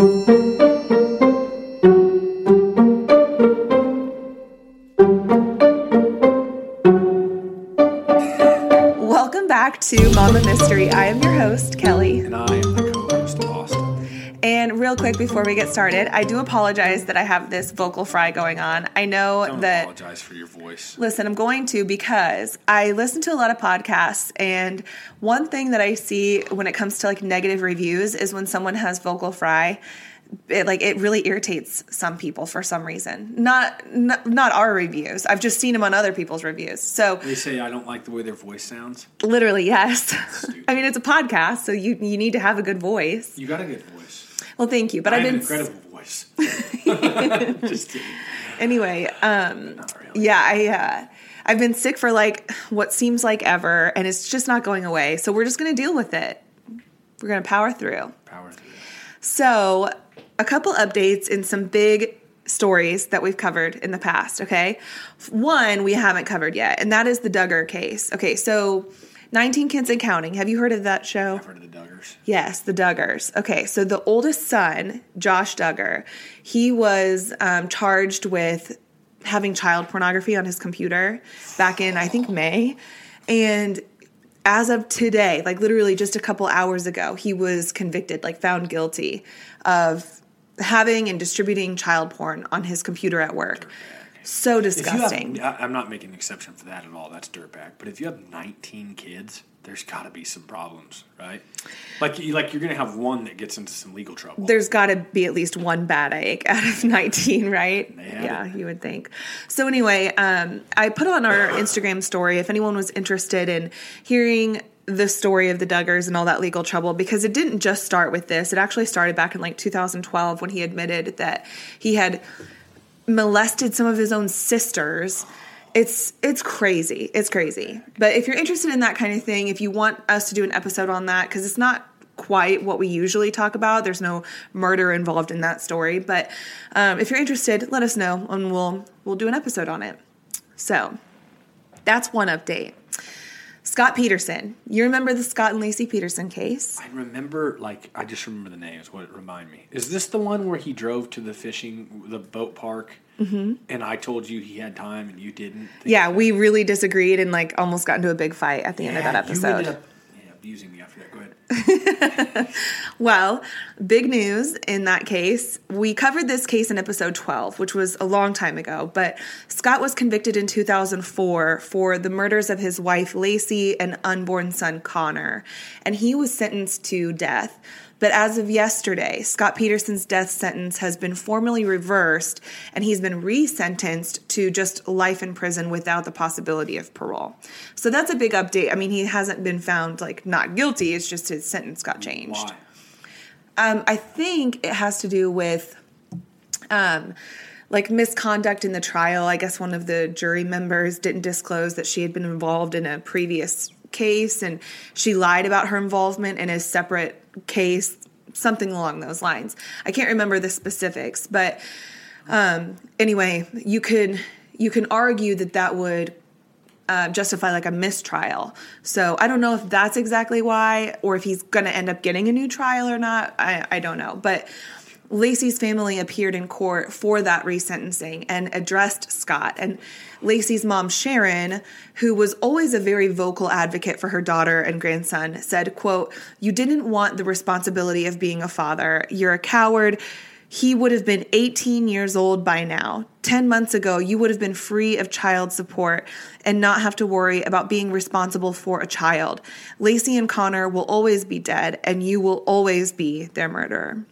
Welcome back to Mama Mystery. I am your host, Kelly. Real quick before we get started, I do apologize that I have this vocal fry going on. I know Don't that. apologize for your voice. Listen, I'm going to because I listen to a lot of podcasts, and one thing that I see when it comes to like negative reviews is when someone has vocal fry. It like it really irritates some people for some reason. Not, not not our reviews. I've just seen them on other people's reviews. So They say I don't like the way their voice sounds. literally, yes. I mean, it's a podcast, so you you need to have a good voice. You got a good voice. Well, thank you. But I I've been an incredible voice. Just kidding. anyway. Um, really. Yeah, I uh, I've been sick for like what seems like ever, and it's just not going away. So we're just gonna deal with it. We're gonna power through. Power through. So, a couple updates in some big stories that we've covered in the past. Okay, one we haven't covered yet, and that is the Duggar case. Okay, so 19 Kids and Counting. Have you heard of that show? I've heard of the Duggars. Yes, the Duggars. Okay, so the oldest son, Josh Duggar, he was um, charged with having child pornography on his computer back in, I think, May. And as of today, like literally just a couple hours ago, he was convicted, like found guilty of having and distributing child porn on his computer at work. So disgusting. have, I'm not making an exception for that at all. That's dirtbag. But if you have 19 kids, there's got to be some problems, right? Like, you, like you're gonna have one that gets into some legal trouble. there's got to be at least one bad egg out of 19 right yeah it. you would think so anyway um, i put on our instagram story if anyone was interested in hearing the story of the duggars and all that legal trouble because it didn't just start with this it actually started back in like 2012 when he admitted that he had molested some of his own sisters it's it's crazy it's crazy. But if you're interested in that kind of thing if you want us to do an episode on that because it's not quite what we usually talk about there's no murder involved in that story but um, if you're interested let us know and we'll we'll do an episode on it. So that's one update scott peterson you remember the scott and laci peterson case I remember, like, I just remember the names. What it remind me? Is this the one where he drove to the fishing, the boat park, mm-hmm. and I told you he had time and you didn't? Think yeah we really disagreed and like almost got into a big fight at the end of that You episode ended up yeah, abusing me after that. Go ahead. Well, big news in that case. We covered this case in episode 12, which was a long time ago, but Scott was convicted in 2004 for the murders of his wife Laci and unborn son Conner, and he was sentenced to death. But as of yesterday, Scott Peterson's death sentence has been formally reversed and he's been resentenced to just life in prison without the possibility of parole. So that's a big update. I mean, he hasn't been found like not guilty, it's just his sentence got changed. Why? Um, I think it has to do with um, like misconduct in the trial. I guess one of the jury members didn't disclose that she had been involved in a previous case and she lied about her involvement in a separate case, something along those lines. I can't remember the specifics, but um, anyway, you could you can argue that that would uh, justify like a mistrial. So I don't know if that's exactly why, or if he's going to end up getting a new trial or not. I, I don't know. But Laci's family appeared in court for that resentencing and addressed Scott. And Laci's mom, Sharon, who was always a very vocal advocate for her daughter and grandson, said, quote, You didn't want the responsibility of being a father. You're a coward. He would have been 18 years old by now. 10 months ago, you would have been free of child support and not have to worry about being responsible for a child. Lacey and Conner will always be dead, and you will always be their murderer.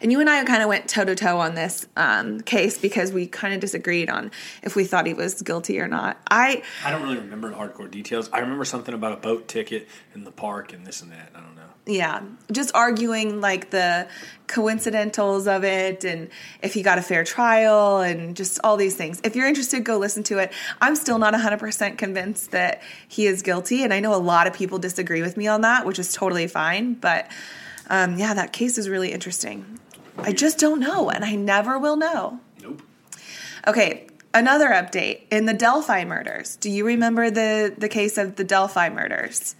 And you and I kind of went toe to toe on this um, case because we kind of disagreed on if we thought he was guilty or not. I I don't really remember the hardcore details. I remember something about a boat ticket in the park and this and that. I don't know. yeah, just arguing like the coincidentals of it and if he got a fair trial and just all these things. If you're interested, go listen to it. I'm still not 100% convinced that he is guilty, and I know a lot of people disagree with me on that, which is totally fine. But um, yeah, that case is really interesting. I just don't know, and I never will know. Nope. Okay, another update in the Delphi murders. Do you remember the the case of the Delphi murders?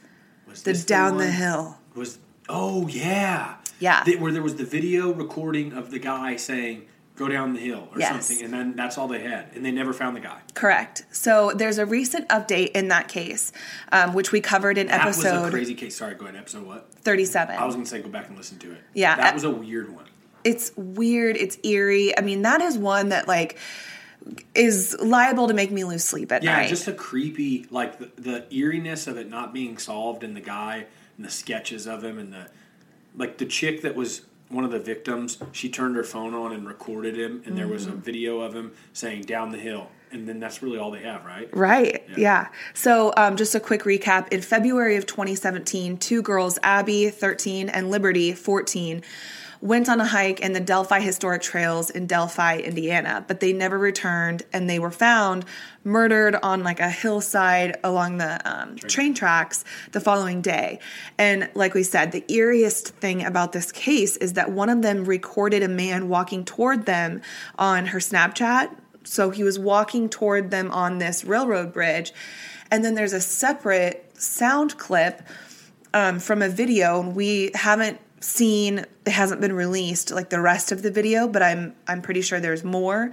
Was The this down the one- hill. Was oh yeah. Yeah. That- where there was the video recording of the guy saying, "Go down the hill" or Yes. something, and then that's all they had, and they never found the guy. Correct. So there's a recent update in that case, um, which we covered in That was a episode crazy case. Sorry, go ahead. Episode what? 37. I was gonna say go back and listen to it. Yeah, that was a weird one. It's weird. It's eerie. I mean, that is one that like is liable to make me lose sleep at Yeah, night. Yeah, just a creepy, like the, the eeriness of it not being solved, and the guy and the sketches of him, and the like the chick that was one of the victims. She turned her phone on and recorded him, and there was Mm-hmm. a video of him saying "down the hill," and then that's really all they have, right? Right. Yeah. Yeah. So, um, just a quick recap. In February of 2017, two girls, Abby, 13, and Liberty, 14, went on a hike in the Delphi Historic Trails in Delphi, Indiana, but they never returned and they were found murdered on like a hillside along the um, train tracks the following day. And like we said, the eeriest thing about this case is that one of them recorded a man walking toward them on her Snapchat so he was walking toward them on this railroad bridge. And then there's a separate sound clip um, from a video. And we haven't seen, it hasn't been released like the rest of the video, but I'm, I'm pretty sure there's more.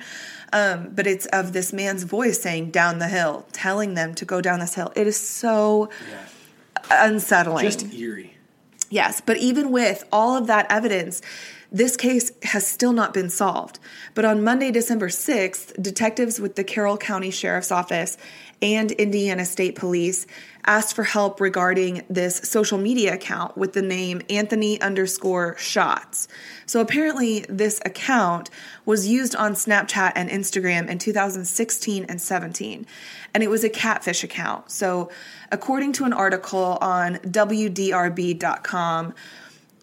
Um, but it's of this man's voice saying down the hill, telling them to go down this hill. It is so Yeah, unsettling. just eerie. Yes, but even with all of that evidence, this case has still not been solved. But on Monday, December 6th, detectives with the Carroll County Sheriff's Office and Indiana State Police asked for help regarding this social media account with the name Anthony underscore shots. So apparently, this account was used on Snapchat and Instagram in 2016 and 17, and it was a catfish account. So, according to an article on WDRB.com,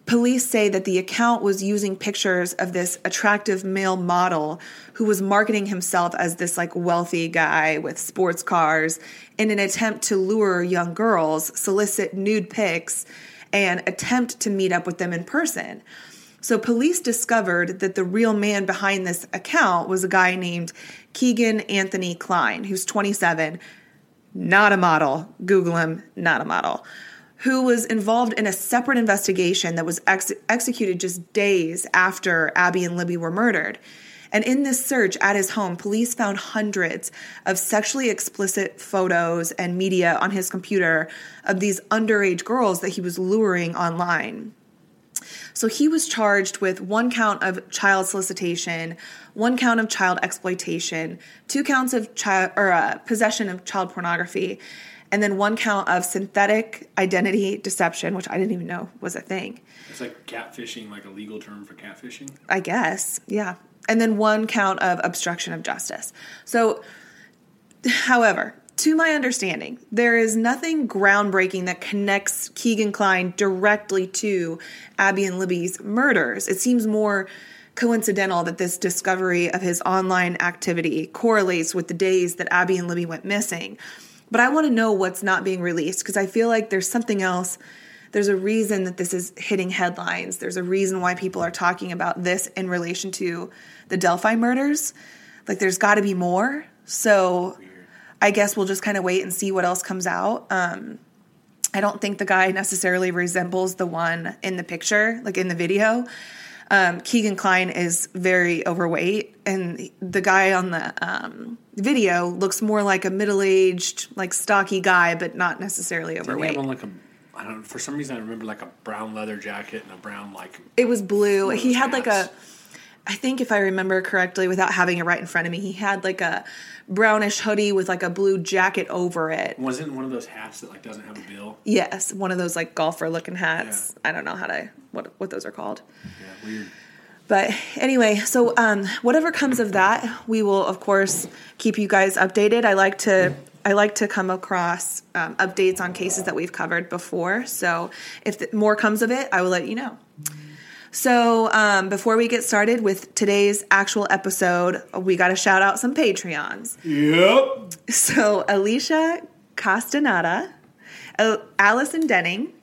Police say that the account was using pictures of this attractive male model who was marketing himself as this like wealthy guy with sports cars in an attempt to lure young girls, solicit nude pics, and attempt to meet up with them in person. So police discovered that the real man behind this account was a guy named Kegan Anthony Kline, who's 27, not a model. Google him, not a model. Who was involved in a separate investigation that was ex- executed just days after Abby and Libby were murdered. And in this search at his home, police found hundreds of sexually explicit photos and media on his computer of these underage girls that he was luring online. So he was charged with one count of child solicitation, one count of child exploitation, two counts of child or uh, possession of child pornography, and then one count of synthetic identity deception, which I didn't even know was a thing. It's like catfishing, like a legal term for catfishing. I guess, yeah. And then one count of obstruction of justice. So, however, to my understanding, there is nothing groundbreaking that connects Kegan Kline directly to Abby and Libby's murders. It seems more coincidental that this discovery of his online activity correlates with the days that Abby and Libby went missing. But I want to know what's not being released because I feel like there's something else there's a reason that this is hitting headlines. There's a reason why people are talking about this in relation to the Delphi murders. Like, there's got to be more. So, I guess we'll just kind of wait and see what else comes out. Um, I don't think the guy necessarily resembles the one in the picture, like in the video. Um, Kegan Kline is very overweight, and the guy on the um, video looks more like a middle-aged, like stocky guy, but not necessarily Didn't he overweight. have on like a, I don't. For some reason, I remember like a brown leather jacket and a brown like. It was blue. He had like a. I think if I remember correctly, without having it right in front of me, he had like a brownish hoodie with like a blue jacket over it. Wasn't one of those hats that like doesn't have a bill? Yes, one of those like golfer looking hats. I don't know how to what what those are called. Yeah, weird. But anyway, so um, whatever comes of that, we will of course keep you guys updated. I like to I like to come across um, updates on cases that we've covered before. So if more comes of it, I will let you know. So um, before we get started with today's actual episode, we got to shout out some Patreons. Yep. So Alicia Castaneda, Al- Allison Denning,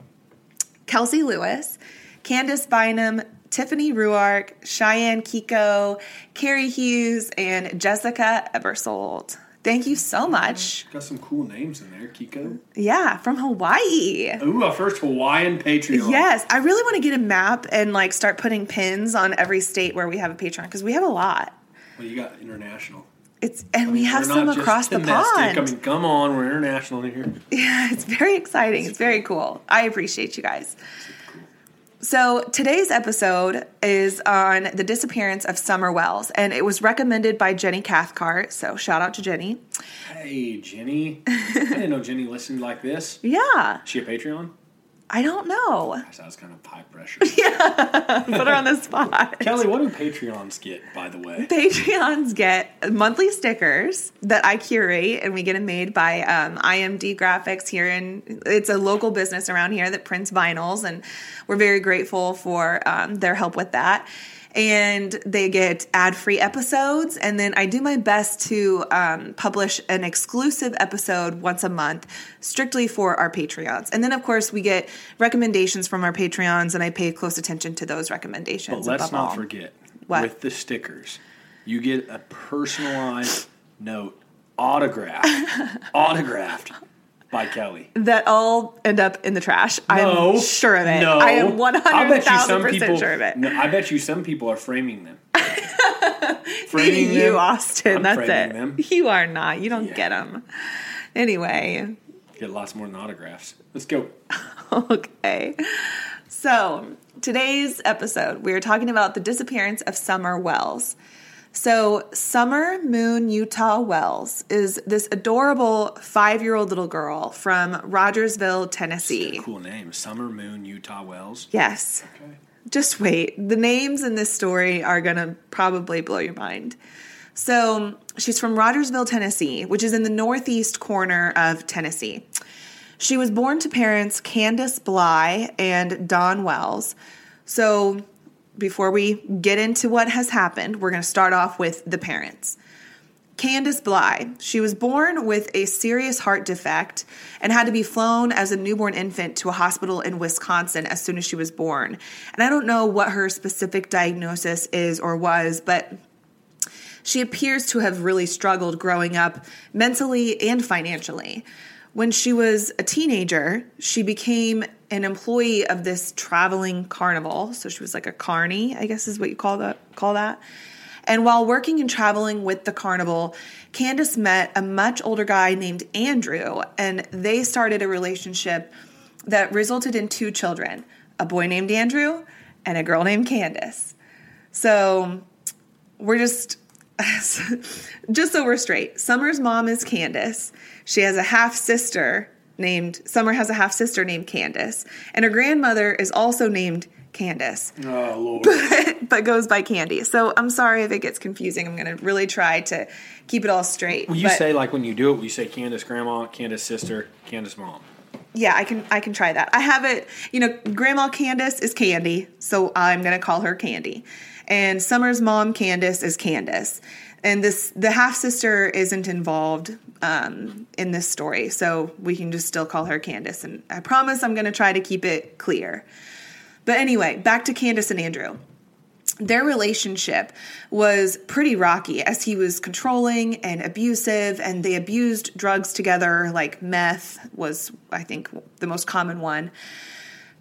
Kelsey Lewis, Candace Bynum, Tiffany Ruark, Cheyenne Kiko, Carrie Hughes, and Jessica Ebersold. Thank you so much. Mm, got some cool names in there, Kiko. Yeah, from Hawaii. Ooh, our first Hawaiian Patreon. Yes, I really want to get a map and like start putting pins on every state where we have a Patreon because we have a lot. Well, you got international. It's and we have some across the pond. I mean, come on, we're international in here. Yeah, it's very exciting. It's very cool. I appreciate you guys. So, today's episode is on the disappearance of Summer Wells, and it was recommended by Jenny Cathcart. So, shout out to Jenny. Hey, Jenny. I didn't know Jenny listened like this. Yeah, Is she a Patreon? I don't know. Gosh, that was kind of high pressure. yeah, Put her on the spot. Kelly, what do Patreons get, by the way? Patreons get monthly stickers that I curate, and we get them made by um, IMD Graphics here in. It's a local business around here that prints vinyls, and we're very grateful for um, their help with that. And they get ad-free episodes, and then I do my best to um, publish an exclusive episode once a month, strictly for our Patreons. And then, of course, we get recommendations from our Patreons, and I pay close attention to those recommendations. But let's not all. forget, What? with the stickers, you get a personalized note, autographed, autographed by Kelly. that all end up in the trash. I'm sure of it. No, I am one I'll bet you some people- percent sure of it. No, I bet you some people are framing them. framing you, them. Austin. I'm that's it. them. You are not. You don't Yeah. get them. Anyway, Get lots more than autographs. Let's go. okay. So today's episode, we are talking about the disappearance of Summer Wells. So, Summer Moon Utah Wells is this adorable five year old little girl from Rogersville, Tennessee. Cool name. Summer Moon Utah Wells. Yes. Okay. just wait. The names in this story are going to probably blow your mind. So, she's from Rogersville, Tennessee, which is in the northeast corner of Tennessee. She was born to parents Candace Bly and Don Wells. So, before we get into what has happened, we're going to start off with the parents. Candace Bly. She was born with a serious heart defect and had to be flown as a newborn infant to a hospital in Wisconsin as soon as she was born. And I don't know what her specific diagnosis is or was, but she appears to have really struggled growing up mentally and financially. When she was a teenager, she became an employee of this traveling carnival. So she was like a carny, I guess is what you call that call that. And while working and traveling with the carnival, Candace met a much older guy named Andrew, and they started a relationship that resulted in two children a boy named Andrew and a girl named Candace. So we're just just so we're straight. Summer's mom is Candace. She has a half sister named Summer has a half sister named Candace, and her grandmother is also named Candace, Oh Lord. but goes by Candy. So I'm sorry if it gets confusing. I'm going to really try to keep it all straight. Will you But- say like when you do it? Will you say Candace grandma, Candace sister, Candace mom? Yeah, I can I can try that. I have it, you know, Grandma Candace is Candy, so I'm gonna call her Candy. And Summer's mom Candace is Candace. And this the half sister isn't involved um, in this story, so we can just still call her Candace. And I promise I'm gonna try to keep it clear. But anyway, back to Candace and Andrew their relationship was pretty rocky as he was controlling and abusive and they abused drugs together like meth was i think the most common one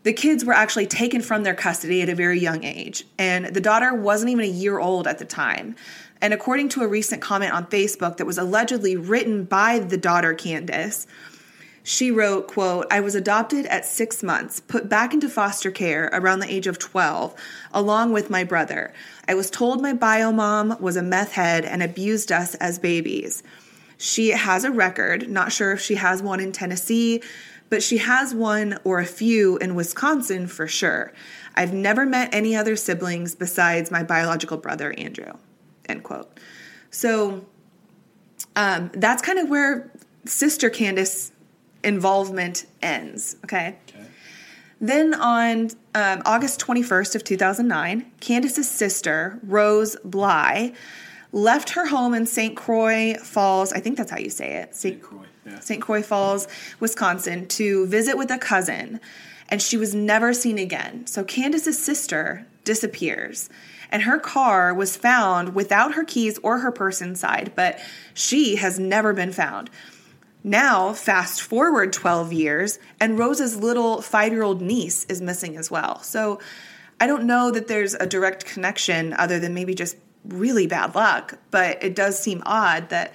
the kids were actually taken from their custody at a very young age and the daughter wasn't even a year old at the time and according to a recent comment on facebook that was allegedly written by the daughter candace she wrote, quote, I was adopted at six months, put back into foster care around the age of 12, along with my brother. I was told my bio mom was a meth head and abused us as babies. She has a record, not sure if she has one in Tennessee, but she has one or a few in Wisconsin for sure. I've never met any other siblings besides my biological brother, Andrew. End quote. So um, that's kind of where Sister Candace involvement ends. Okay. Okay. Then on um, August 21st of 2009, Candace's sister, Rose Bly, left her home in St. Croix Falls. I think that's how you say it. St. Croy. Yeah. St. Croix Falls, Wisconsin, to visit with a cousin, and she was never seen again. So Candace's sister disappears. And her car was found without her keys or her purse inside, but she has never been found. Now, fast forward 12 years, and Rose's little five year old niece is missing as well. So I don't know that there's a direct connection other than maybe just really bad luck, but it does seem odd that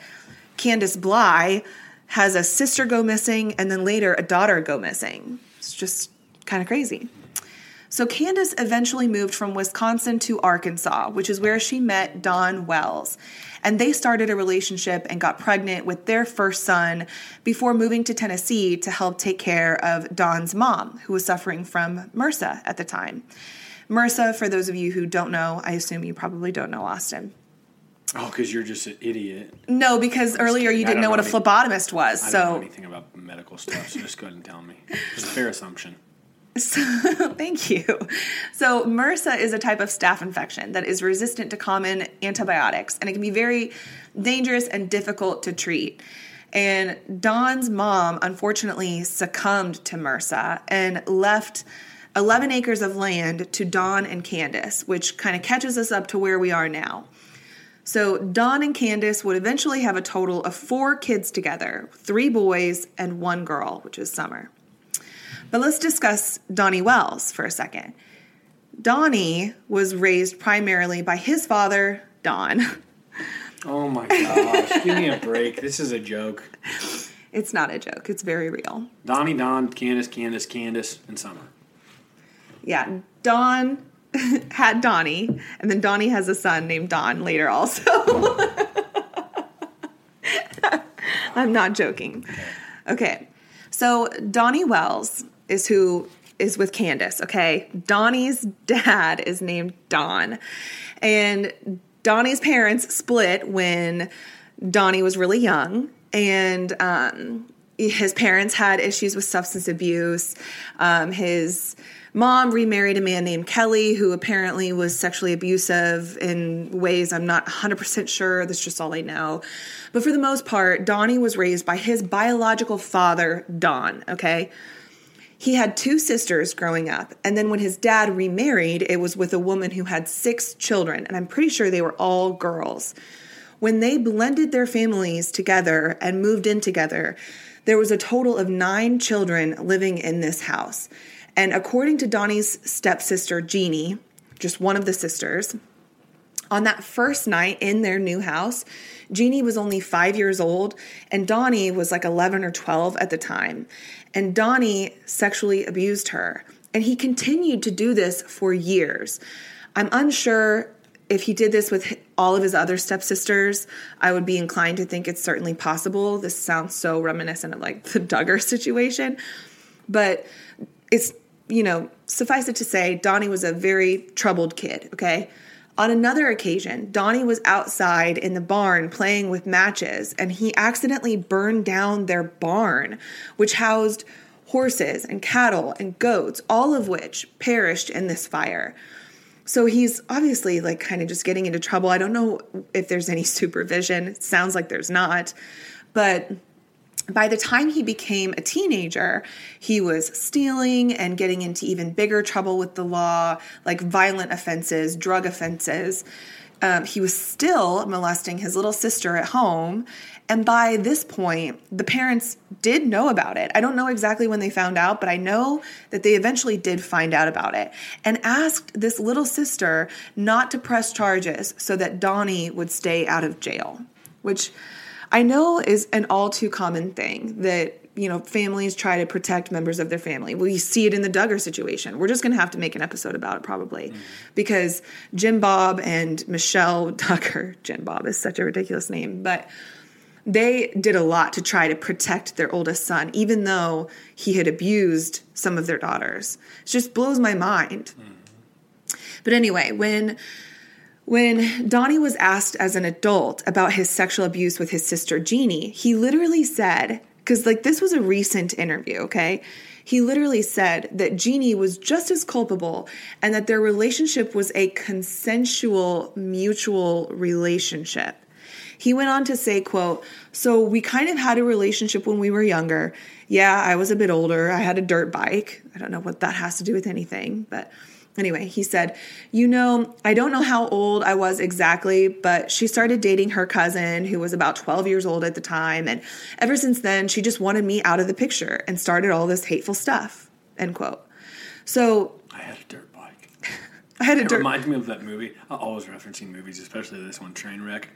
Candace Bly has a sister go missing and then later a daughter go missing. It's just kind of crazy. So Candace eventually moved from Wisconsin to Arkansas, which is where she met Don Wells. And they started a relationship and got pregnant with their first son before moving to Tennessee to help take care of Don's mom, who was suffering from MRSA at the time. MRSA, for those of you who don't know, I assume you probably don't know Austin. Oh, because you're just an idiot. No, because earlier you didn't know don't what a phlebotomist was. I so don't know anything about medical stuff, so just go ahead and tell me. It's a fair assumption. So, thank you. So, MRSA is a type of staph infection that is resistant to common antibiotics, and it can be very dangerous and difficult to treat. And Don's mom unfortunately succumbed to MRSA and left 11 acres of land to Don and Candace, which kind of catches us up to where we are now. So, Don and Candace would eventually have a total of four kids together three boys and one girl, which is Summer. But let's discuss Donnie Wells for a second. Donnie was raised primarily by his father, Don. Oh my gosh, give me a break. This is a joke. It's not a joke, it's very real. Donnie, Don, Candace, Candace, Candace, and Summer. Yeah, Don had Donnie, and then Donnie has a son named Don later also. I'm not joking. Okay, so Donnie Wells is who is with Candace, okay? Donnie's dad is named Don. And Donnie's parents split when Donnie was really young. And um, his parents had issues with substance abuse. Um, his mom remarried a man named Kelly who apparently was sexually abusive in ways I'm not 100% sure. That's just all I know. But for the most part, Donnie was raised by his biological father, Don, okay? He had two sisters growing up, and then when his dad remarried, it was with a woman who had six children, and I'm pretty sure they were all girls. When they blended their families together and moved in together, there was a total of nine children living in this house. And according to Donnie's stepsister, Jeannie, just one of the sisters, on that first night in their new house, Jeannie was only five years old, and Donnie was like 11 or 12 at the time. And Donnie sexually abused her. And he continued to do this for years. I'm unsure if he did this with all of his other stepsisters. I would be inclined to think it's certainly possible. This sounds so reminiscent of like the Duggar situation. But it's, you know, suffice it to say, Donnie was a very troubled kid, okay? On another occasion, Donnie was outside in the barn playing with matches and he accidentally burned down their barn, which housed horses and cattle and goats, all of which perished in this fire. So he's obviously like kind of just getting into trouble. I don't know if there's any supervision. It sounds like there's not. But by the time he became a teenager, he was stealing and getting into even bigger trouble with the law, like violent offenses, drug offenses. Um, he was still molesting his little sister at home. And by this point, the parents did know about it. I don't know exactly when they found out, but I know that they eventually did find out about it and asked this little sister not to press charges so that Donnie would stay out of jail, which I know is an all too common thing that you know families try to protect members of their family. We see it in the Duggar situation. We're just going to have to make an episode about it probably mm. because Jim Bob and Michelle Duggar, Jim Bob is such a ridiculous name, but they did a lot to try to protect their oldest son, even though he had abused some of their daughters. It just blows my mind. Mm. But anyway, when when Donnie was asked as an adult about his sexual abuse with his sister Jeannie, he literally said, because like this was a recent interview, okay? He literally said that Jeannie was just as culpable and that their relationship was a consensual, mutual relationship. He went on to say, quote, "So we kind of had a relationship when we were younger. Yeah, I was a bit older. I had a dirt bike. I don't know what that has to do with anything, but Anyway, he said, You know, I don't know how old I was exactly, but she started dating her cousin who was about 12 years old at the time. And ever since then, she just wanted me out of the picture and started all this hateful stuff. End quote. So I had a dirt bike. I had a It dirt. reminds me of that movie. I'm always referencing movies, especially this one, Trainwreck.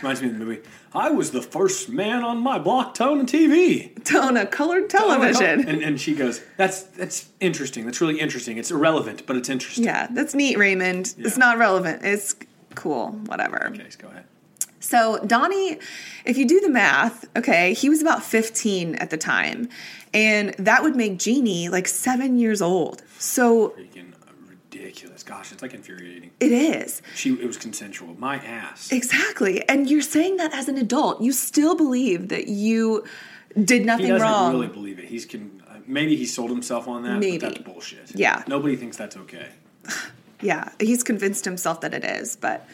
Reminds me of the movie. I was the first man on my block to own a TV. on a colored television. And, and she goes, "That's that's interesting. That's really interesting. It's irrelevant, but it's interesting." Yeah, that's neat, Raymond. It's not relevant. It's cool, whatever. Okay, so go ahead. So, Donnie, if you do the math, okay, he was about 15 at the time. And that would make Jeannie like seven years old. So ridiculous. Gosh, it's like infuriating. it is. She it was consensual. My ass. Exactly. And you're saying that as an adult. You still believe that you did He nothing doesn't wrong. really believe it. He's can uh, maybe he sold himself on that, Maybe. but that's bullshit. Yeah. Nobody thinks that's okay. Yeah, he's convinced himself that it is. But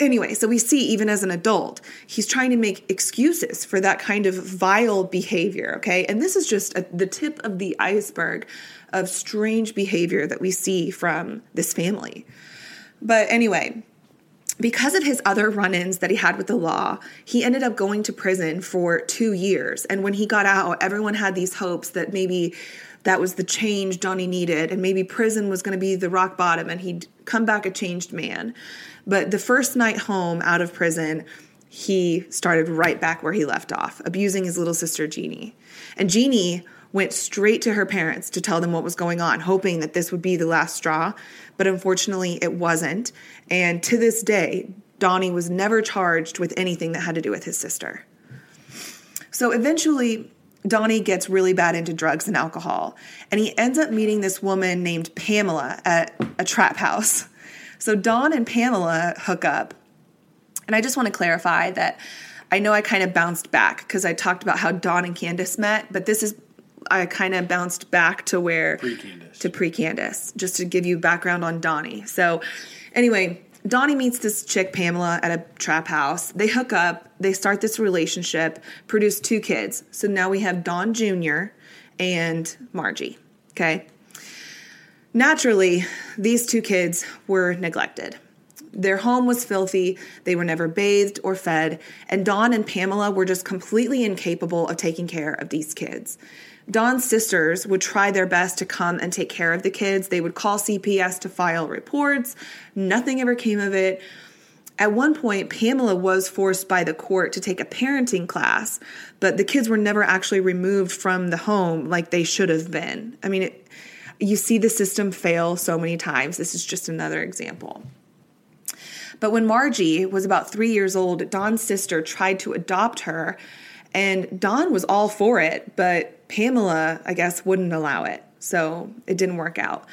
anyway, so we see even as an adult, he's trying to make excuses for that kind of vile behavior, okay? And this is just a, the tip of the iceberg of strange behavior that we see from this family. But anyway, because of his other run ins that he had with the law, he ended up going to prison for two years. And when he got out, everyone had these hopes that maybe that was the change Donnie needed, and maybe prison was going to be the rock bottom and he'd come back a changed man. But the first night home out of prison, he started right back where he left off, abusing his little sister, Jeannie. And Jeannie went straight to her parents to tell them what was going on, hoping that this would be the last straw. But unfortunately, it wasn't. And to this day, Donnie was never charged with anything that had to do with his sister. So eventually, Donnie gets really bad into drugs and alcohol, and he ends up meeting this woman named Pamela at a trap house. So Don and Pamela hook up. And I just want to clarify that I know I kind of bounced back because I talked about how Don and Candace met, but this is I kind of bounced back to where Pre-Candace. to pre Candace, just to give you background on Donnie. So, anyway, Donnie meets this chick, Pamela, at a trap house. They hook up, they start this relationship, produce two kids. So now we have Don Jr. and Margie. Okay. Naturally, these two kids were neglected. Their home was filthy, they were never bathed or fed, and Don and Pamela were just completely incapable of taking care of these kids. Don's sisters would try their best to come and take care of the kids. They would call CPS to file reports. Nothing ever came of it. At one point, Pamela was forced by the court to take a parenting class, but the kids were never actually removed from the home like they should have been. I mean, it, you see the system fail so many times. This is just another example. But when Margie was about three years old, Don's sister tried to adopt her, and Don was all for it, but Pamela, I guess, wouldn't allow it. So it didn't work out.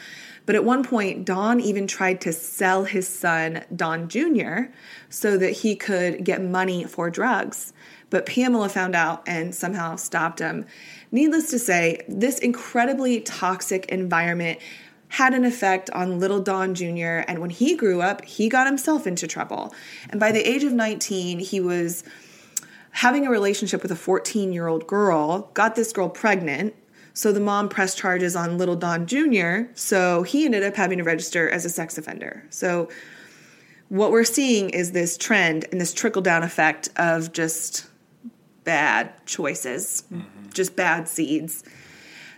But at one point, Don even tried to sell his son, Don Jr., so that he could get money for drugs. But Pamela found out and somehow stopped him. Needless to say, this incredibly toxic environment had an effect on little Don Jr. And when he grew up, he got himself into trouble. And by the age of 19, he was having a relationship with a 14 year old girl, got this girl pregnant. So the mom pressed charges on little Don Jr. So he ended up having to register as a sex offender. So what we're seeing is this trend and this trickle down effect of just bad choices, mm-hmm. Just bad seeds.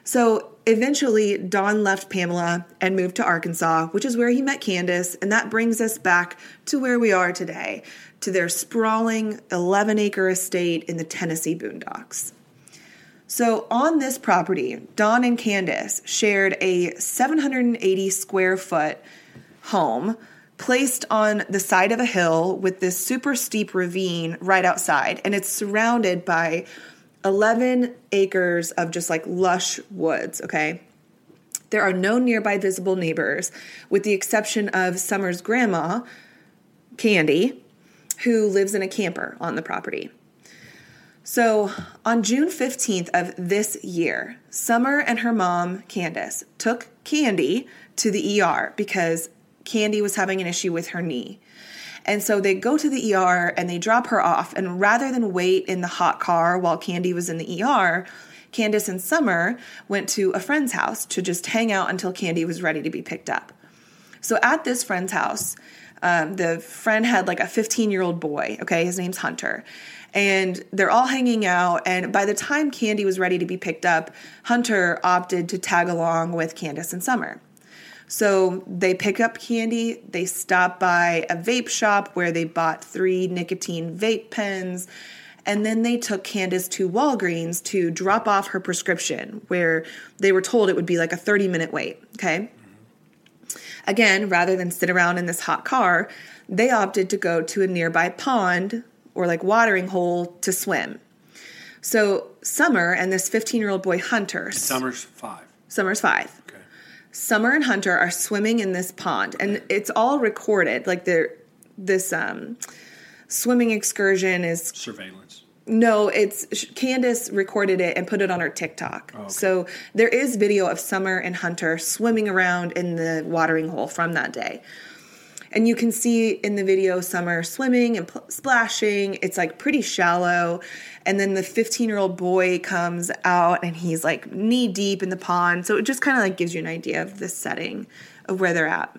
So eventually, Don left Pamela and moved to Arkansas, which is where he met Candace. And that brings us back to where we are today, to their sprawling 11 acre estate in the Tennessee boondocks. So, on this property, Don and Candace shared a 780 square foot home placed on the side of a hill with this super steep ravine right outside. And it's surrounded by 11 acres of just like lush woods, okay? There are no nearby visible neighbors, with the exception of Summer's grandma, Candy, who lives in a camper on the property. So, on June 15th of this year, Summer and her mom, Candace, took Candy to the ER because Candy was having an issue with her knee. And so they go to the ER and they drop her off. And rather than wait in the hot car while Candy was in the ER, Candace and Summer went to a friend's house to just hang out until Candy was ready to be picked up. So at this friend's house, um, the friend had like a 15 year old boy, okay, his name's Hunter. And they're all hanging out. And by the time Candy was ready to be picked up, Hunter opted to tag along with Candace and Summer. So they pick up candy, they stop by a vape shop where they bought three nicotine vape pens, and then they took Candace to Walgreens to drop off her prescription, where they were told it would be like a 30 minute wait, okay? Again, rather than sit around in this hot car, they opted to go to a nearby pond or like watering hole to swim. So Summer and this 15 year old boy Hunter. Summer's five. Summer's five. Summer and Hunter are swimming in this pond, and it's all recorded. Like they're this um, swimming excursion is Surveillance. no, it's Candace recorded it and put it on her TikTok. okay. So there is video of Summer and Hunter swimming around in the watering hole from that day. And you can see in the video Summer swimming and pl- splashing. It's like pretty shallow. And then the 15 year old boy comes out and he's like knee deep in the pond. So it just kind of like gives you an idea of the setting of where they're at.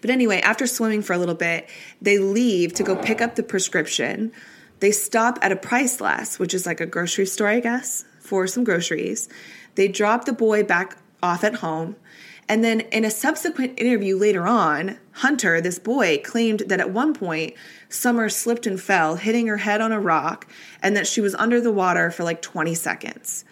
But anyway, after swimming for a little bit, they leave to go pick up the prescription. They stop at a Priceless, which is like a grocery store, I guess, for some groceries. They drop the boy back off at home. And then in a subsequent interview later on, Hunter, this boy, claimed that at one point Summer slipped and fell, hitting her head on a rock, and that she was under the water for like 20 seconds.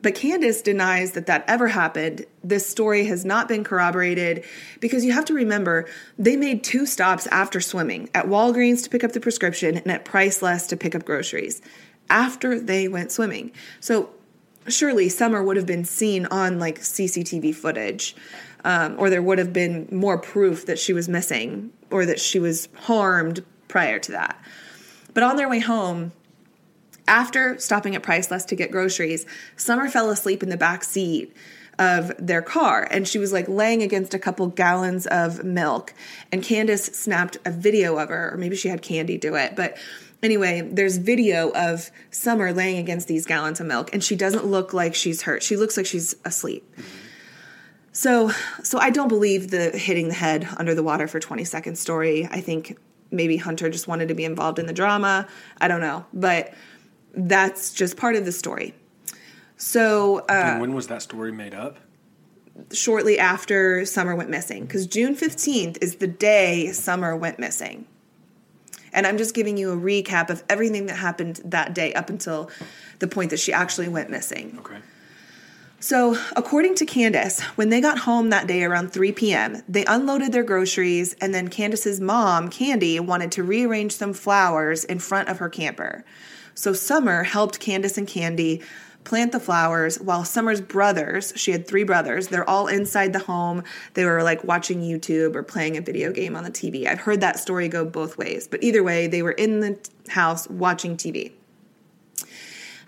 But Candace denies that that ever happened. This story has not been corroborated because you have to remember they made two stops after swimming at Walgreens to pick up the prescription and at Priceless to pick up groceries after they went swimming. So surely Summer would have been seen on like CCTV footage, um, or there would have been more proof that she was missing or that she was harmed prior to that. But on their way home, after stopping at Priceless to get groceries, Summer fell asleep in the back seat of their car and she was like laying against a couple gallons of milk and Candace snapped a video of her or maybe she had Candy do it but anyway there's video of Summer laying against these gallons of milk and she doesn't look like she's hurt. She looks like she's asleep. So so I don't believe the hitting the head under the water for 20 seconds story. I think maybe Hunter just wanted to be involved in the drama. I don't know. But that's just part of the story. So uh, when was that story made up? shortly after Summer went missing because June 15th is the day Summer went missing. And I'm just giving you a recap of everything that happened that day up until the point that she actually went missing. Okay. So, according to Candace, when they got home that day around 3 p.m., they unloaded their groceries, and then Candace's mom, Candy, wanted to rearrange some flowers in front of her camper. So, Summer helped Candace and Candy plant the flowers while Summer's brothers, she had three brothers, they're all inside the home. They were like watching YouTube or playing a video game on the TV. I've heard that story go both ways, but either way, they were in the house watching TV.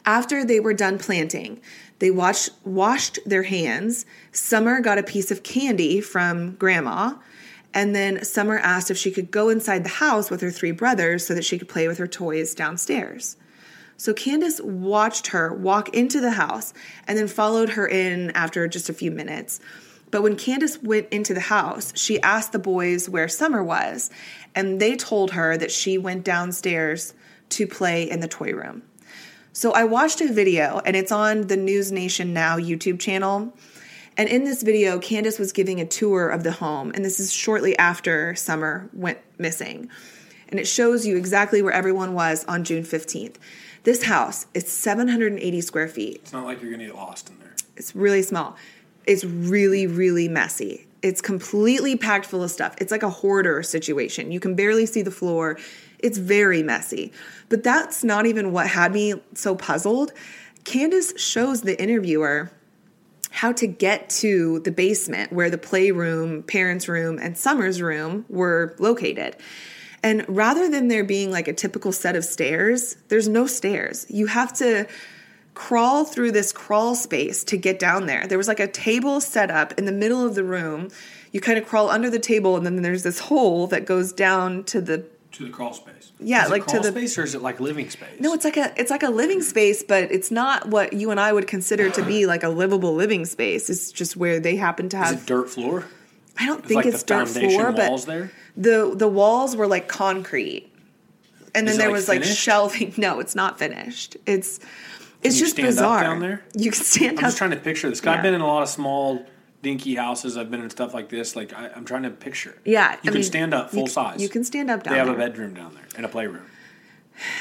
After they were done planting, they watched, washed their hands. Summer got a piece of candy from grandma. And then Summer asked if she could go inside the house with her three brothers so that she could play with her toys downstairs. So Candace watched her walk into the house and then followed her in after just a few minutes. But when Candace went into the house, she asked the boys where Summer was, and they told her that she went downstairs to play in the toy room. So I watched a video, and it's on the News Nation Now YouTube channel. And in this video, Candace was giving a tour of the home, and this is shortly after Summer went missing. And it shows you exactly where everyone was on June 15th. This house is 780 square feet. It's not like you're gonna get lost in there. It's really small. It's really, really messy. It's completely packed full of stuff. It's like a hoarder situation. You can barely see the floor. It's very messy. But that's not even what had me so puzzled. Candace shows the interviewer how to get to the basement where the playroom, parents' room, and Summer's room were located. And rather than there being like a typical set of stairs, there's no stairs. You have to crawl through this crawl space to get down there. There was like a table set up in the middle of the room. You kind of crawl under the table, and then there's this hole that goes down to the To the crawl space. Yeah, is like it to the- space, or is it like living space? No, it's like a it's like a living space, but it's not what you and I would consider to be like a livable living space. It's just where they happen to Is have. it dirt floor? I don't It's think like it's the dirt foundation floor, but walls there. The the walls were like concrete, and then Is it, there like, was like finished? shelving. No, it's not finished. It's it's you just stand up bizarre. down there? You can stand I'm up. just trying to picture this. 'Cause Yeah. I've been in a lot of small, dinky houses. I've been in stuff like this. Like I, I'm trying to picture. yeah, you I can mean, stand up you full c- size. You can stand up down They have there. a bedroom down there and a playroom.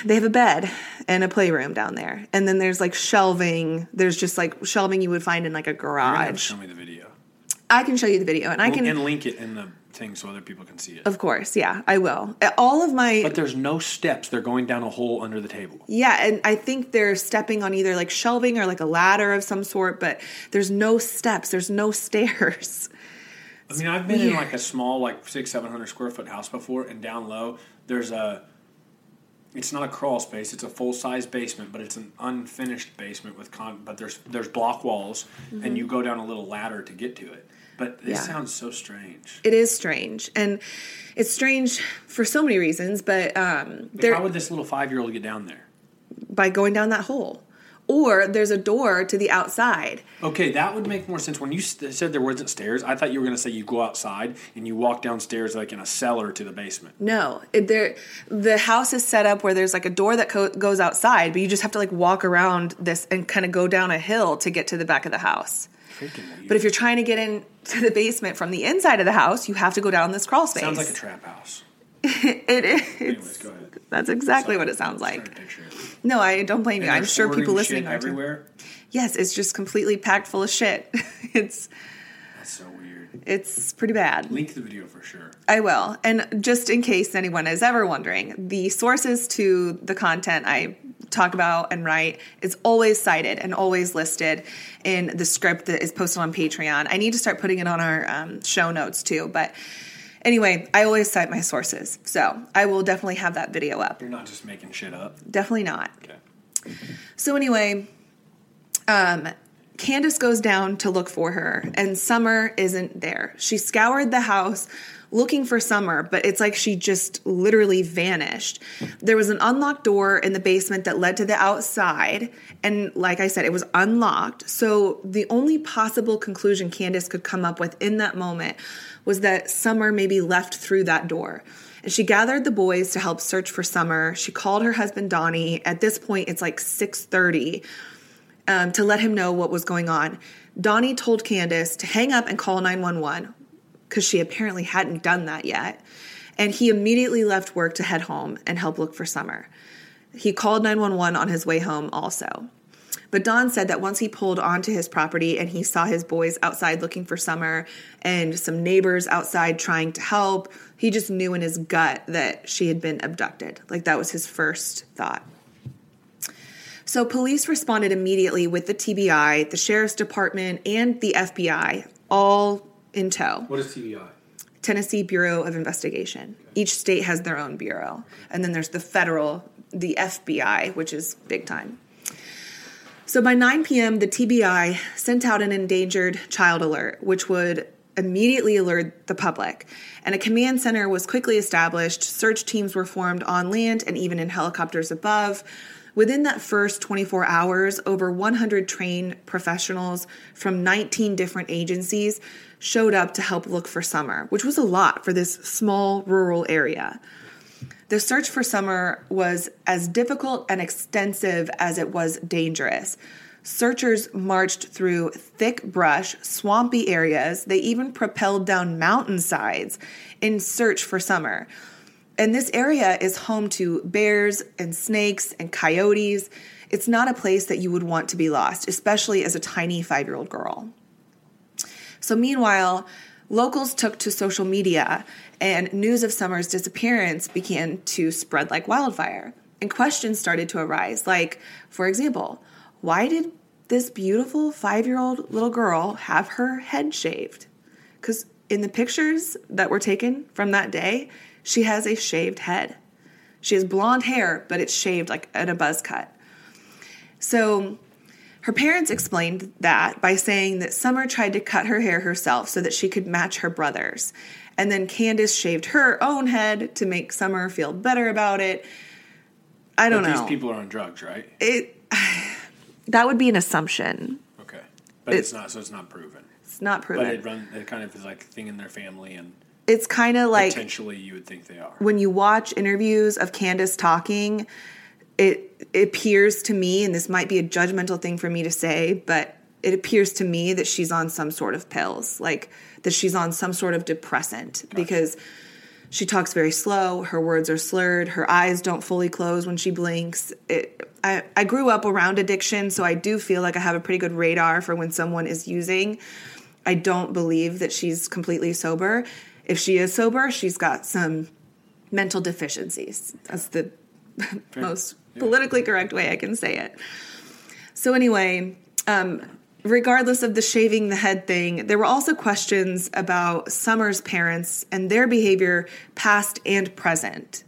They have a bed and a playroom down there, and then there's like shelving. There's just like shelving you would find in like a You're gonna have to garage. show me the video. I can show you the video, and I can. and link it in the thing so other people can see it. Of course, yeah, I will. All of my But there's no steps. They're going down a hole under the table. yeah, and I think they're stepping on either like shelving or like a ladder of some sort, but there's no steps, there's no stairs. I mean, I've been in like a small, like six, seven hundred square foot house before, and down low there's a. It's not a crawl space; it's a full size basement, but it's an unfinished basement with con. But there's there's block walls, and mm-hmm. you go down a little ladder to get to it. But this Yeah. sounds so strange. It is strange, and it's strange for so many reasons, but um, Like, how would this little five year old get down there? by going down that hole, or there's a door to the outside. Okay, that would make more sense. When you said there wasn't stairs, I thought you were going to say you go outside and you walk downstairs like in a cellar to the basement. No, it, there the house is set up where there's like a door that co- goes outside, but you just have to like walk around this and kind of go down a hill to get to the back of the house. But if you're trying to get into the basement from the inside of the house, you have to go down this crawl space. Sounds like a trap house. it is. Anyways, go ahead. That's exactly Sorry. what it sounds like. to picture it. No, I don't blame you. I'm sure people listening are too. everywhere. Yes, it's just completely packed full of shit. it's That's so weird. it's pretty bad. Link the video for sure. I will. And just in case anyone is ever wondering, the sources to the content I talk about and write is always cited and always listed in the script that is posted on Patreon. I need to start putting it on our um, show notes too. But anyway, I always cite my sources. So I will definitely have that video up. You're not just making shit up. Definitely not. Okay. So anyway, um, Candus goes down to look for her, and Summer isn't there. She scoured the house looking for Summer, but it's like she just literally vanished. There was an unlocked door in the basement that led to the outside, and like I said, it was unlocked. So the only possible conclusion Candus could come up with in that moment was that Summer maybe left through that door. And she gathered the boys to help search for Summer. She called her husband Donnie. At this point, it's like 6:30 um, to let him know what was going on. Donnie told Candus to hang up and call 911 because she apparently hadn't done that yet. And he immediately left work to head home and help look for Summer. He called 911 on his way home also. But Don said that once he pulled onto his property and he saw his boys outside looking for Summer and some neighbors outside trying to help, he just knew in his gut that she had been abducted. Like that was his first thought. So police responded immediately with the TBI, the sheriff's department, and the FBI, all in tow. What is TBI? Tennessee Bureau of Investigation. Each state has their own bureau. And then there's the federal, the FBI, which is big time. So by 9 p.m., the TBI sent out an endangered child alert, which would immediately alert the public. And a command center was quickly established. Search teams were formed on land and even in helicopters above. Within that first 24 hours, over 100 trained professionals from 19 different agencies showed up to help look for Summer, which was a lot for this small rural area. The search for Summer was as difficult and extensive as it was dangerous. Searchers marched through thick brush, swampy areas. They even propelled down mountainsides in search for Summer. And this area is home to bears and snakes and coyotes. It's not a place that you would want to be lost, especially as a tiny five year old girl. So, meanwhile, locals took to social media and news of Summer's disappearance began to spread like wildfire. And questions started to arise, like, for example, why did this beautiful five year old little girl have her head shaved? Because in the pictures that were taken from that day, she has a shaved head. She has blonde hair, but it's shaved like at a buzz cut. So, Her parents explained that by saying that Summer tried to cut her hair herself so that she could match her brother's. And then Candus shaved her own head to make Summer feel better about it. I don't But know. These people are on drugs, right? it that would be an assumption. Okay, but It- it's not. So it's not proven. It's not proven. But it run. It kind of is like a thing in their family, and it's kind of like potentially you would think they are. when you watch interviews of Candus talking, it, it appears to me, and this might be a judgmental thing for me to say, but it appears to me that she's on some sort of pills, like that she's on some sort of depressant because she talks very slow, her words are slurred, her eyes don't fully close when she blinks. It, I, I grew up around addiction, so I do feel like I have a pretty good radar for when someone is using. I don't believe that she's completely sober. If she is sober, she's got some mental deficiencies. That's the most politically correct way I can say it. So, anyway, um, regardless of the shaving the head thing, there were also questions about Summer's parents and their behavior, past and present.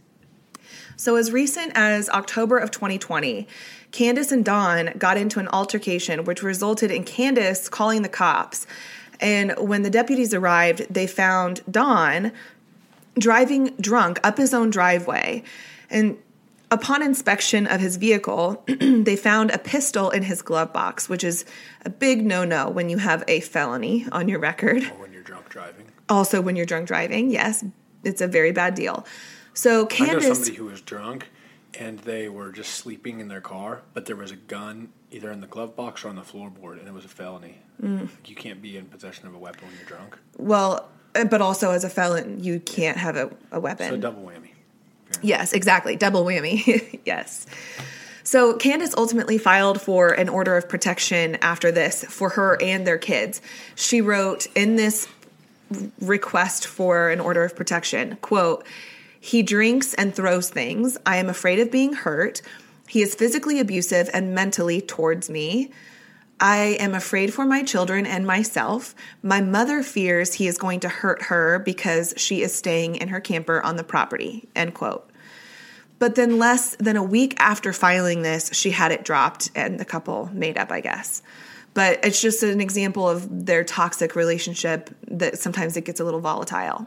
So, as recent as October of 2020, Candus and Don got into an altercation, which resulted in Candus calling the cops. And when the deputies arrived, they found Don driving drunk up his own driveway. And upon inspection of his vehicle, they found a pistol in his glove box, which is a big no no when you have a felony on your record. Or when you're drunk driving. Also, when you're drunk driving, yes, it's a very bad deal. So, I know somebody who was drunk, and they were just sleeping in their car, but there was a gun either in the glove box or on the floorboard, and it was a felony. Mm. You can't be in possession of a weapon when you're drunk. Well, uh, but also as a felon, you can't have a, a weapon. So double whammy. Yes, exactly. Double whammy. yes. So Candus ultimately filed for an order of protection after this for her and their kids. She wrote in this request for an order of protection, quote, he drinks and throws things. I am afraid of being hurt. He is physically abusive and mentally towards me. I am afraid for my children and myself. My mother fears he is going to hurt her because she is staying in her camper on the property. End quote. But then, less than a week after filing this, she had it dropped and the couple made up, I guess. But it's just an example of their toxic relationship that sometimes it gets a little volatile.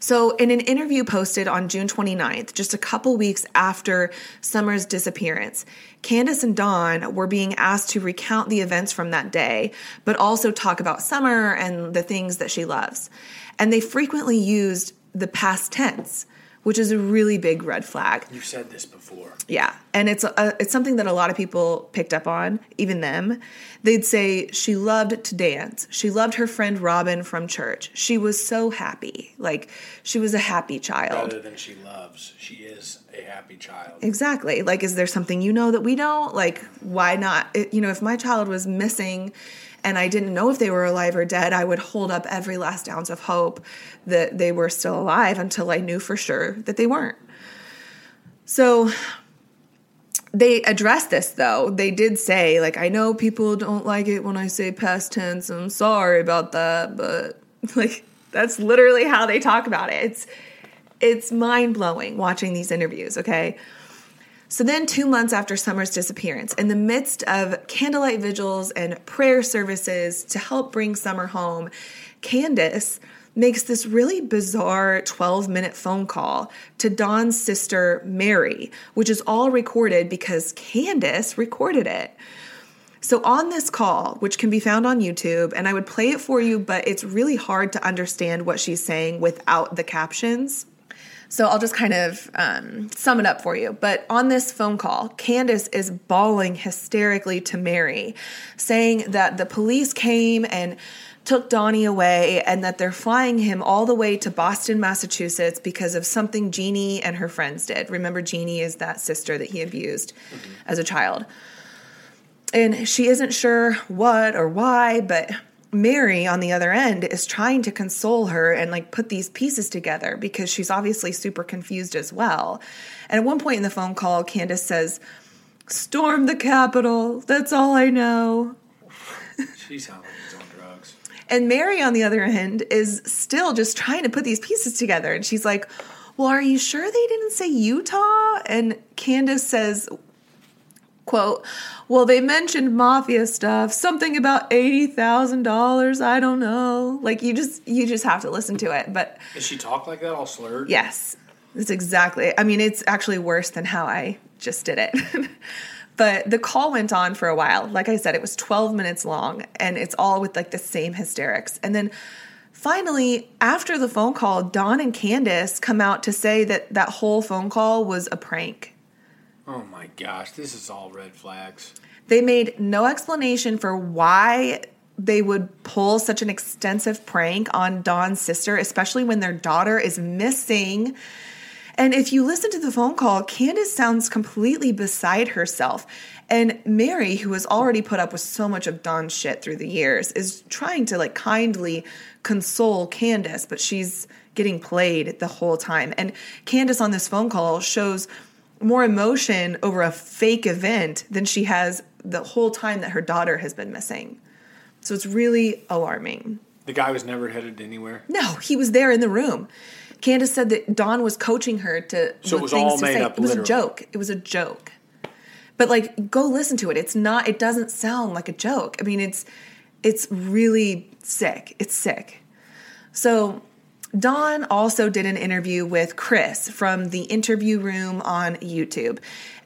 So, in an interview posted on June 29th, just a couple weeks after Summer's disappearance, Candus and Don were being asked to recount the events from that day, but also talk about Summer and the things that she loves. And they frequently used the past tense, which is a really big red flag. You've said this before. Yeah, and it's a, it's something that a lot of people picked up on, even them. They'd say she loved to dance. She loved her friend Robin from church. She was so happy. Like she was a happy child. Rather than she loves, she is a happy child. Exactly. Like is there something you know that we don't? Like why not? It- you know, if my child was missing and I didn't know if they were alive or dead, I would hold up every last ounce of hope that they were still alive until I knew for sure that they weren't. So they addressed this though. They did say, like, I know people don't like it when I say past tense. I'm sorry about that, but like that's literally how they talk about it. It's it's mind blowing watching these interviews, okay? So then, two months after Summer's disappearance, in the midst of candlelight vigils and prayer services to help bring Summer home, Candus makes this really bizarre 12 minute phone call to Don's sister, Mary, which is all recorded because Candus recorded it. So, on this call, which can be found on YouTube, and I would play it for you, but it's really hard to understand what she's saying without the captions. So I'll just kind of um, sum it up for you. But on this phone call, Candus is bawling hysterically to Mary, saying that the police came and took Donnie away and that they're flying him all the way to Boston, Massachusetts because of something Jeannie and her friends did. Remember, Jeannie is that sister that he abused mm-hmm. as a child. And she isn't sure what or why, but Mary on the other end is trying to console her and like put these pieces together because she's obviously super confused as well. And at one point in the phone call, Candus says, Storm the Capitol. That's all I know. She sounds like she's drugs. And Mary, on the other hand, is still just trying to put these pieces together. And she's like, Well, are you sure they didn't say Utah? And Candus says, quote well they mentioned mafia stuff something about $80000 i don't know like you just you just have to listen to it but Does she talk like that all slurred? yes it's exactly i mean it's actually worse than how i just did it but the call went on for a while like i said it was 12 minutes long and it's all with like the same hysterics and then finally after the phone call Don and candus come out to say that that whole phone call was a prank Oh my gosh, this is all red flags. They made no explanation for why they would pull such an extensive prank on Don's sister, especially when their daughter is missing. And if you listen to the phone call, Candus sounds completely beside herself. And Mary, who has already put up with so much of Don's shit through the years, is trying to like kindly console Candus, but she's getting played the whole time. And Candus on this phone call shows more emotion over a fake event than she has the whole time that her daughter has been missing. So it's really alarming. The guy was never headed anywhere. No, he was there in the room. Candus said that Don was coaching her to So it was things all to made say. up, It was literally. a joke. It was a joke. But like go listen to it. It's not it doesn't sound like a joke. I mean it's it's really sick. It's sick. So Don also did an interview with Chris from the interview room on YouTube.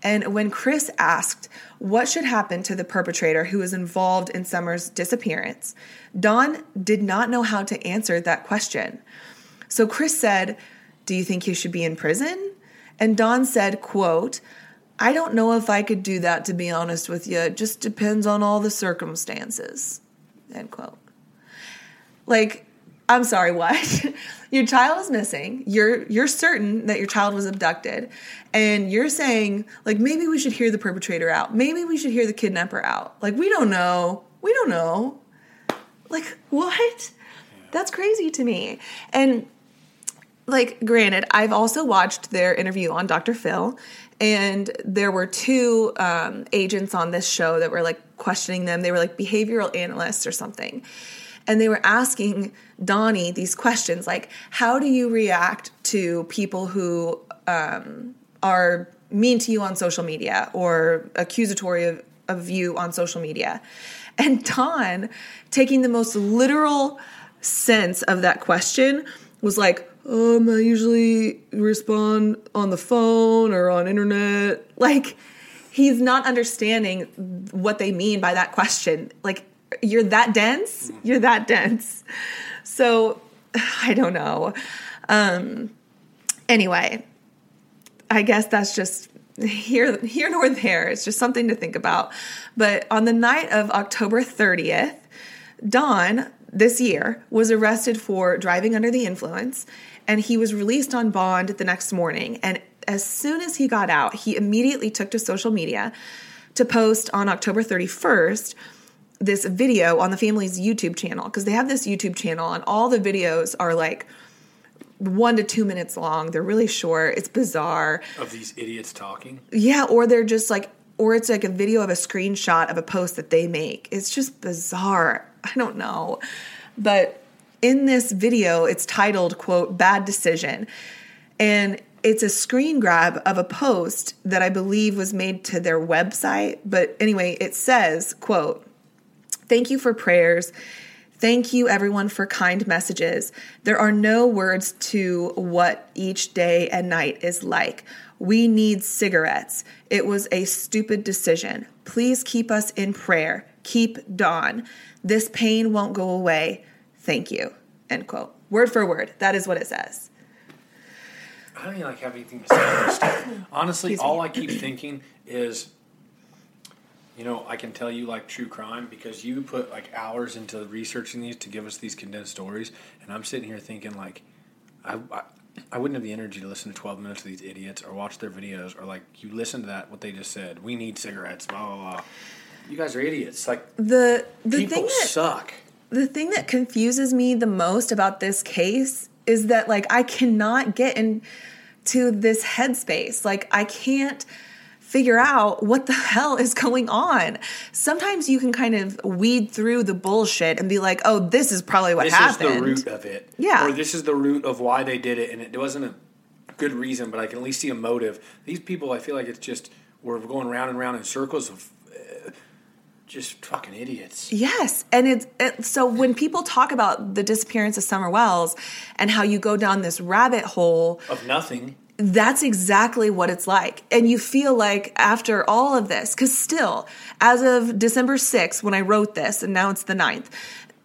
And when Chris asked what should happen to the perpetrator who was involved in Summer's disappearance, Don did not know how to answer that question. So Chris said, "Do you think he should be in prison?" And Don said, "quote, I don't know if I could do that to be honest with you. It just depends on all the circumstances." End quote. Like, I'm sorry, what? your child is missing. You're you're certain that your child was abducted, and you're saying like maybe we should hear the perpetrator out. Maybe we should hear the kidnapper out. Like we don't know. We don't know. Like what? That's crazy to me. And like granted i've also watched their interview on dr phil and there were two um, agents on this show that were like questioning them. They were like behavioral analysts or something. And they were asking donnie these questions like how do you react to people who um, are mean to you on social media or accusatory of, of you on social media? And don taking the most literal sense of that question was like um i usually respond on the phone or on internet. Like he's not understanding what they mean by that question. Like you're that dense? You're that dense. So i don't know. Um anyway i guess that's just here here nor there. It's just something to think about. But on the night of october 30th Don this year was arrested for driving under the influence and he was released on bond the next morning and as soon as he got out he immediately took to social media to post on October 31st this video on the family's YouTube channel because they have this YouTube channel and all the videos are like 1 to 2 minutes long they're really short it's bizarre Of these idiots talking. yeah, or they're just like, or it's like a video of a screenshot of a post that they make. It's just bizarre. I don't know. But in this video, it's titled, quote, Bad Decision. And it's a screen grab of a post that I believe was made to their website. But anyway, it says, quote, Thank you for prayers. Thank you, everyone, for kind messages. There are no words to what each day and night is like. We need cigarettes. It was a stupid decision. Please keep us in prayer. Keep Don. This pain won't go away. Thank you. End quote. Word for word. That is what it says. I don't even like have anything to say on this stuff. Honestly, Excuse me. all I keep thinking is, you know, I can tell you like true crime because you put like hours into researching these to give us these condensed stories, and I'm sitting here thinking like, I, I, I wouldn't have the energy to listen to 12 minutes of these idiots or watch their videos or like you listen to that what they just said. We need cigarettes. Blah blah blah. You guys are idiots. Like The the people thing that suck. The thing that confuses me the most about this case is that like I cannot get into this headspace. Like I can't figure out what the hell is going on. Sometimes you can kind of weed through the bullshit and be like, "Oh, this is probably what this happened." This is the root of it. Yeah. Or this is the root of why they did it, and it wasn't a good reason, but I can at least see a motive. These people, I feel like it's just we're going round and round in circles of uh, just fucking idiots. Yes, and it's it, so when people talk about the disappearance of Summer Wells and how you go down this rabbit hole Of nothing. that's exactly what it's like. And you feel like after all of this, because still, as of December 6th, when I wrote this, and now it's the 9th,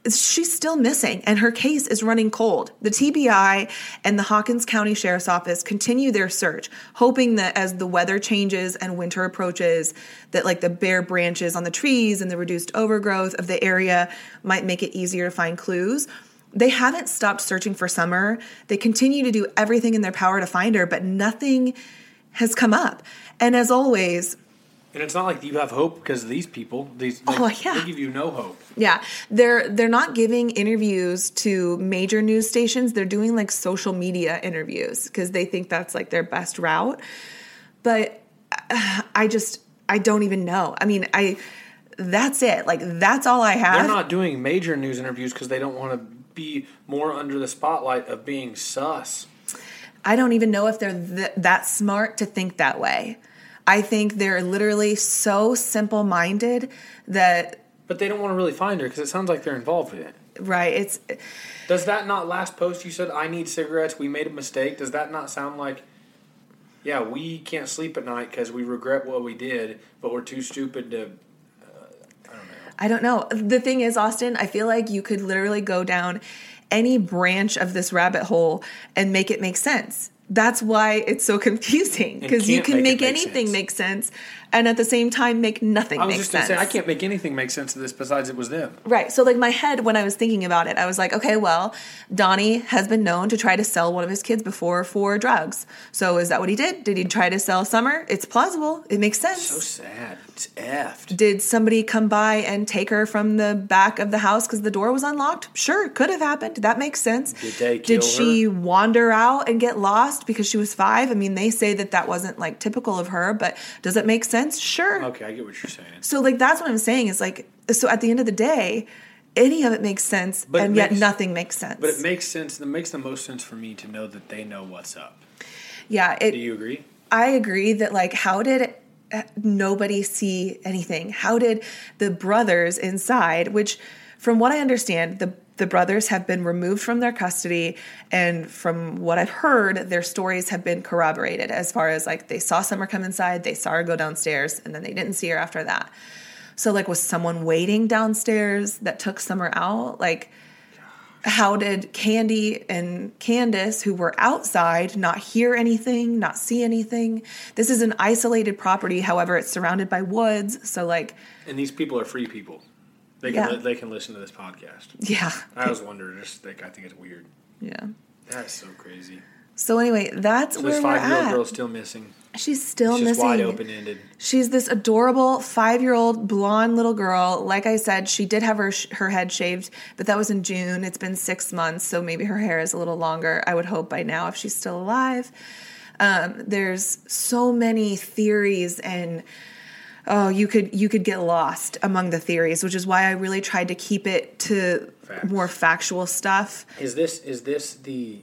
she's still missing and her case is running cold. The TBI and the Hawkins County Sheriff's Office continue their search, hoping that as the weather changes and winter approaches, that like the bare branches on the trees and the reduced overgrowth of the area might make it easier to find clues. They haven't stopped searching for Summer. They continue to do everything in their power to find her, but nothing has come up. And as always, And it's not like you have hope because these people. These like, Oh, yeah. they give you no hope. Yeah, they're they're not giving interviews to major news stations. They're doing like social media interviews because they think that's like their best route. But uh, I just I don't even know. I mean, I that's it. Like that's all I have. They're not doing major news interviews because they don't want to be more under the spotlight of being sus. I don't even know if they're th- that smart to think that way. I think they're literally so simple minded that But they don't want to really find her because it sounds like they're involved with it. right. It's Does that not last post you said I need cigarettes? We made a mistake. Does that not sound like yeah, we can't sleep at night because we regret what we did, but we're too stupid to. Uh, I don't know. The thing is, Austin, I feel like you could literally go down any branch of this rabbit hole and make it make sense. That's why it's so confusing because you can't make make, anything sense. make sense and at the same time make nothing I was make just gonna sense. say I can't make anything make sense of this besides it was them. Right. So, like, my head, when I was thinking about it, I was like, okay, well, Donnie has been known to try to sell one of his kids before for drugs. So, is that what he did? Did he try to sell Summer? It's plausible. It makes sense. So sad. It's effed. Did somebody come by and take her from the back of the house because the door was unlocked? Sure, could have happened. That makes sense. Did they kill Did she wander out and get lost because she was five? I mean, they say that that wasn't like typical of her, but does it make sense? Sure. Okay, I get what you're saying. So, like, that's what I'm saying is like, so at the end of the day, any of it makes sense, But and yet makes- nothing makes sense. But it makes sense. It makes the most sense for me to know that they know what's up. yeah, it, Do you agree? I agree that like how did uh, nobody see anything? How did the brothers inside, which from what I understand, the the brothers have been removed from their custody and from what I've heard, their stories have been corroborated as far as like they saw Summer come inside, they saw her go downstairs, and then they didn't see her after that. So like was someone waiting downstairs that took Summer out? Like how did Candy and Candus, who were outside, not hear anything, not see anything? This is an isolated property, however, it's surrounded by woods. So, like, And these people are free people. They can Yeah. li- they can listen to this podcast. yeah, I was wondering. Just like I think it's weird. yeah. That's so crazy. So anyway, that's So where this we're five year old at. girl's still missing. She's still It's missing. wide open ended. She's this adorable five-year-old blonde little girl. Like I said, she did have her sh- her head shaved, but that was in June. It's been six months, so maybe her hair is a little longer. I would hope by now if she's still alive. Um, there's so many theories and oh you could you could get lost among the theories which is why i really tried to keep it to Facts. more factual stuff Is this is this the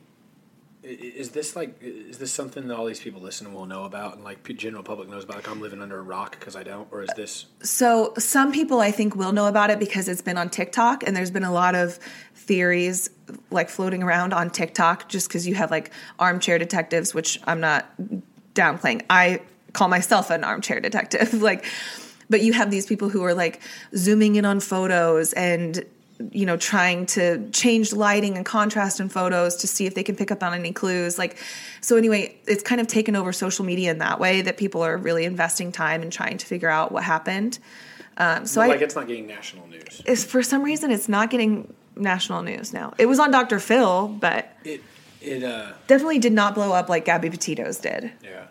is this like is this something that all these people listening will know about and like general public knows about? Like I'm living under a rock because I don't, or is this So some people I think will know about it because it's been on TikTok and there's been a lot of theories like floating around on TikTok just because you have like armchair detectives, which I'm not downplaying. I call myself an armchair detective. like but you have these people who are like zooming in on photos and you know trying to change lighting and contrast in photos to see if they can pick up on any clues like so anyway it's kind of taken over social media in that way that people are really investing time and trying to figure out what happened um, so like I, it's not getting national news? is for some reason it's not getting national news now it was on dr phil but It it uh definitely did not blow up like gabby petito's did yeah.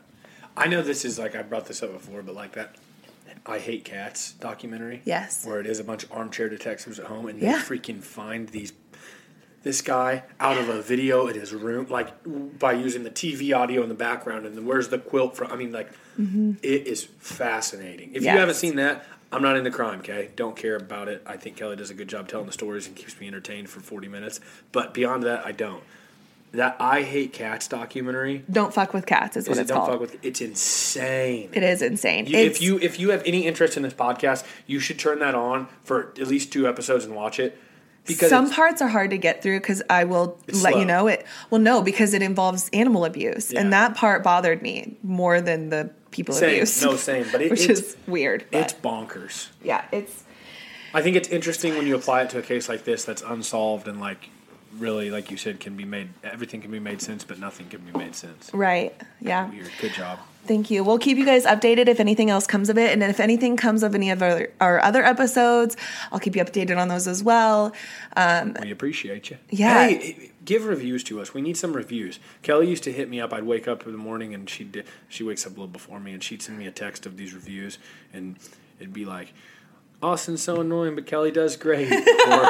I know this is like I brought this up before, but like that I Hate Cats documentary. Yes. Where it is a bunch of armchair detectives at home and Yeah. they freaking find these this guy out of a video in his room, like by using the TV audio in the background, and then where's the quilt from? I mean, like it is fascinating. If Mm-hmm. Yes. you haven't seen that, I'm not into crime. Okay, don't care about it. I think Kelly does a good job telling the stories and keeps me entertained for 40 minutes. But beyond that, I don't. That I Hate Cats documentary. Don't fuck with cats is what Is it it's don't called. fuck with it's insane. it is insane. You- if you if you have any interest in this podcast, you should turn that on for at least two episodes and watch it because some parts are hard to get through because I will let slow. you know it. Well, no, because it involves animal abuse, Yeah. and that part bothered me more than the people Same. abuse. No, same. But it- which it's- is weird. it's bonkers. yeah, it's I think it's interesting when you apply it to a case like this that's unsolved and like really, like you said, can be made. Everything can be made sense, but nothing can be made sense. right. Yeah. Weird. Good job. Thank you. We'll keep you guys updated if anything else comes of it. And if anything comes of any of our, our other episodes, I'll keep you updated on those as well. Um, we appreciate you. Yeah. Hey, give reviews to us. We need some reviews. Kelly used to hit me up. I'd wake up in the morning and she would she wakes up a little before me and she'd send me a text of these reviews and it'd be like, Austin's so annoying, but Kelly does great. or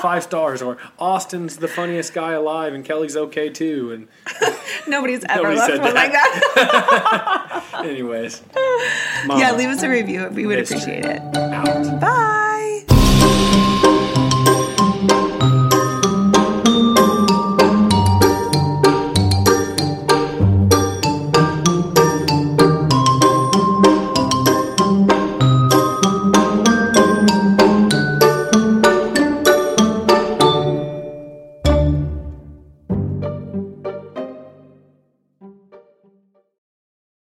five stars. Or Austin's the funniest guy alive and Kelly's okay too. And Nobody's ever Nobody left said one like that. anyways, yeah, leave us a review. We would appreciate it. out. Bye.